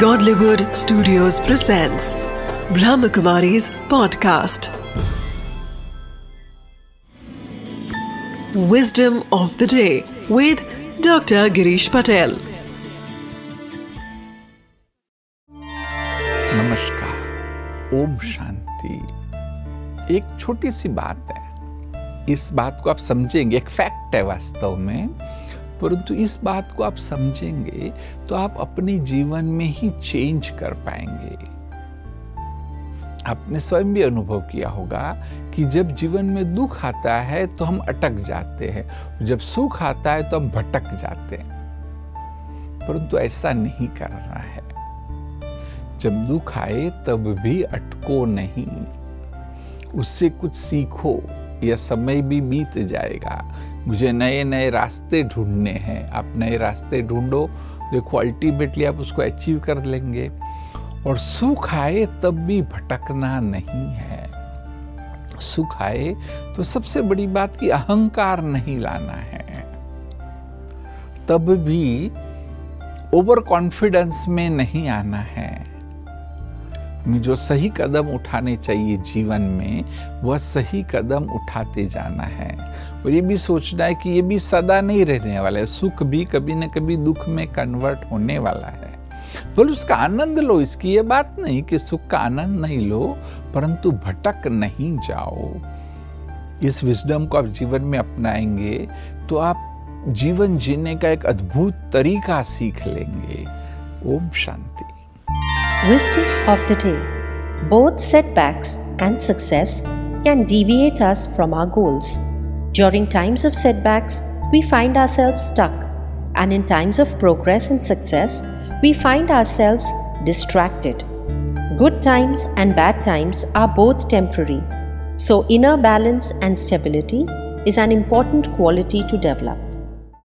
Godlywood Studios presents Brahmakumari's podcast. Wisdom of the day with Dr. Girish Patel. नमस्कार ओम शांति एक छोटी सी बात है इस बात को आप समझेंगे एक फैक्ट है वास्तव में परंतु इस बात को आप समझेंगे तो आप अपने जीवन में ही चेंज कर पाएँगे। आपने स्वयं भी अनुभव किया होगा कि जब जीवन में दुख आता है तो हम अटक जाते हैं, जब सुख आता है तो हम भटक जाते हैं। परंतु ऐसा नहीं करना है। जब दुख आए तब भी अटको नहीं, उससे कुछ सीखो। यह समय भी बीत जाएगा। मुझे नए नए रास्ते ढूँढने हैं। आप नए रास्ते ढूंढो, देखो अल्टीमेटली आप उसको अचीव कर लेंगे। और सुख आए तब भी भटकना नहीं है। सुख आए तो सबसे बड़ी बात की अहंकार नहीं लाना है। तब भी ओवर कॉन्फिडेंस में नहीं आना है। जो सही कदम उठाने चाहिए जीवन में, वह सही कदम उठाते जाना है। और ये भी सोचना है कि ये भी सदा नहीं रहने वाला है, सुख भी कभी न कभी दुख में कन्वर्ट होने वाला है। बोल, उसका आनंद लो, इसकी ये बात नहीं कि सुख का आनंद नहीं लो, परंतु भटक नहीं जाओ। इस विजडम को आप जीवन में अपनाएँगे तो आप जीवन जीने का एक अद्भुत तरीका सीख लेंगे। Om Shanti. Wisdom of the day Both setbacks and success can deviate us from our goals. During times of setbacks, we find ourselves stuck, and in times of progress and success, we find ourselves distracted. Good times and bad times are both temporary, so inner balance and stability is an important quality to develop.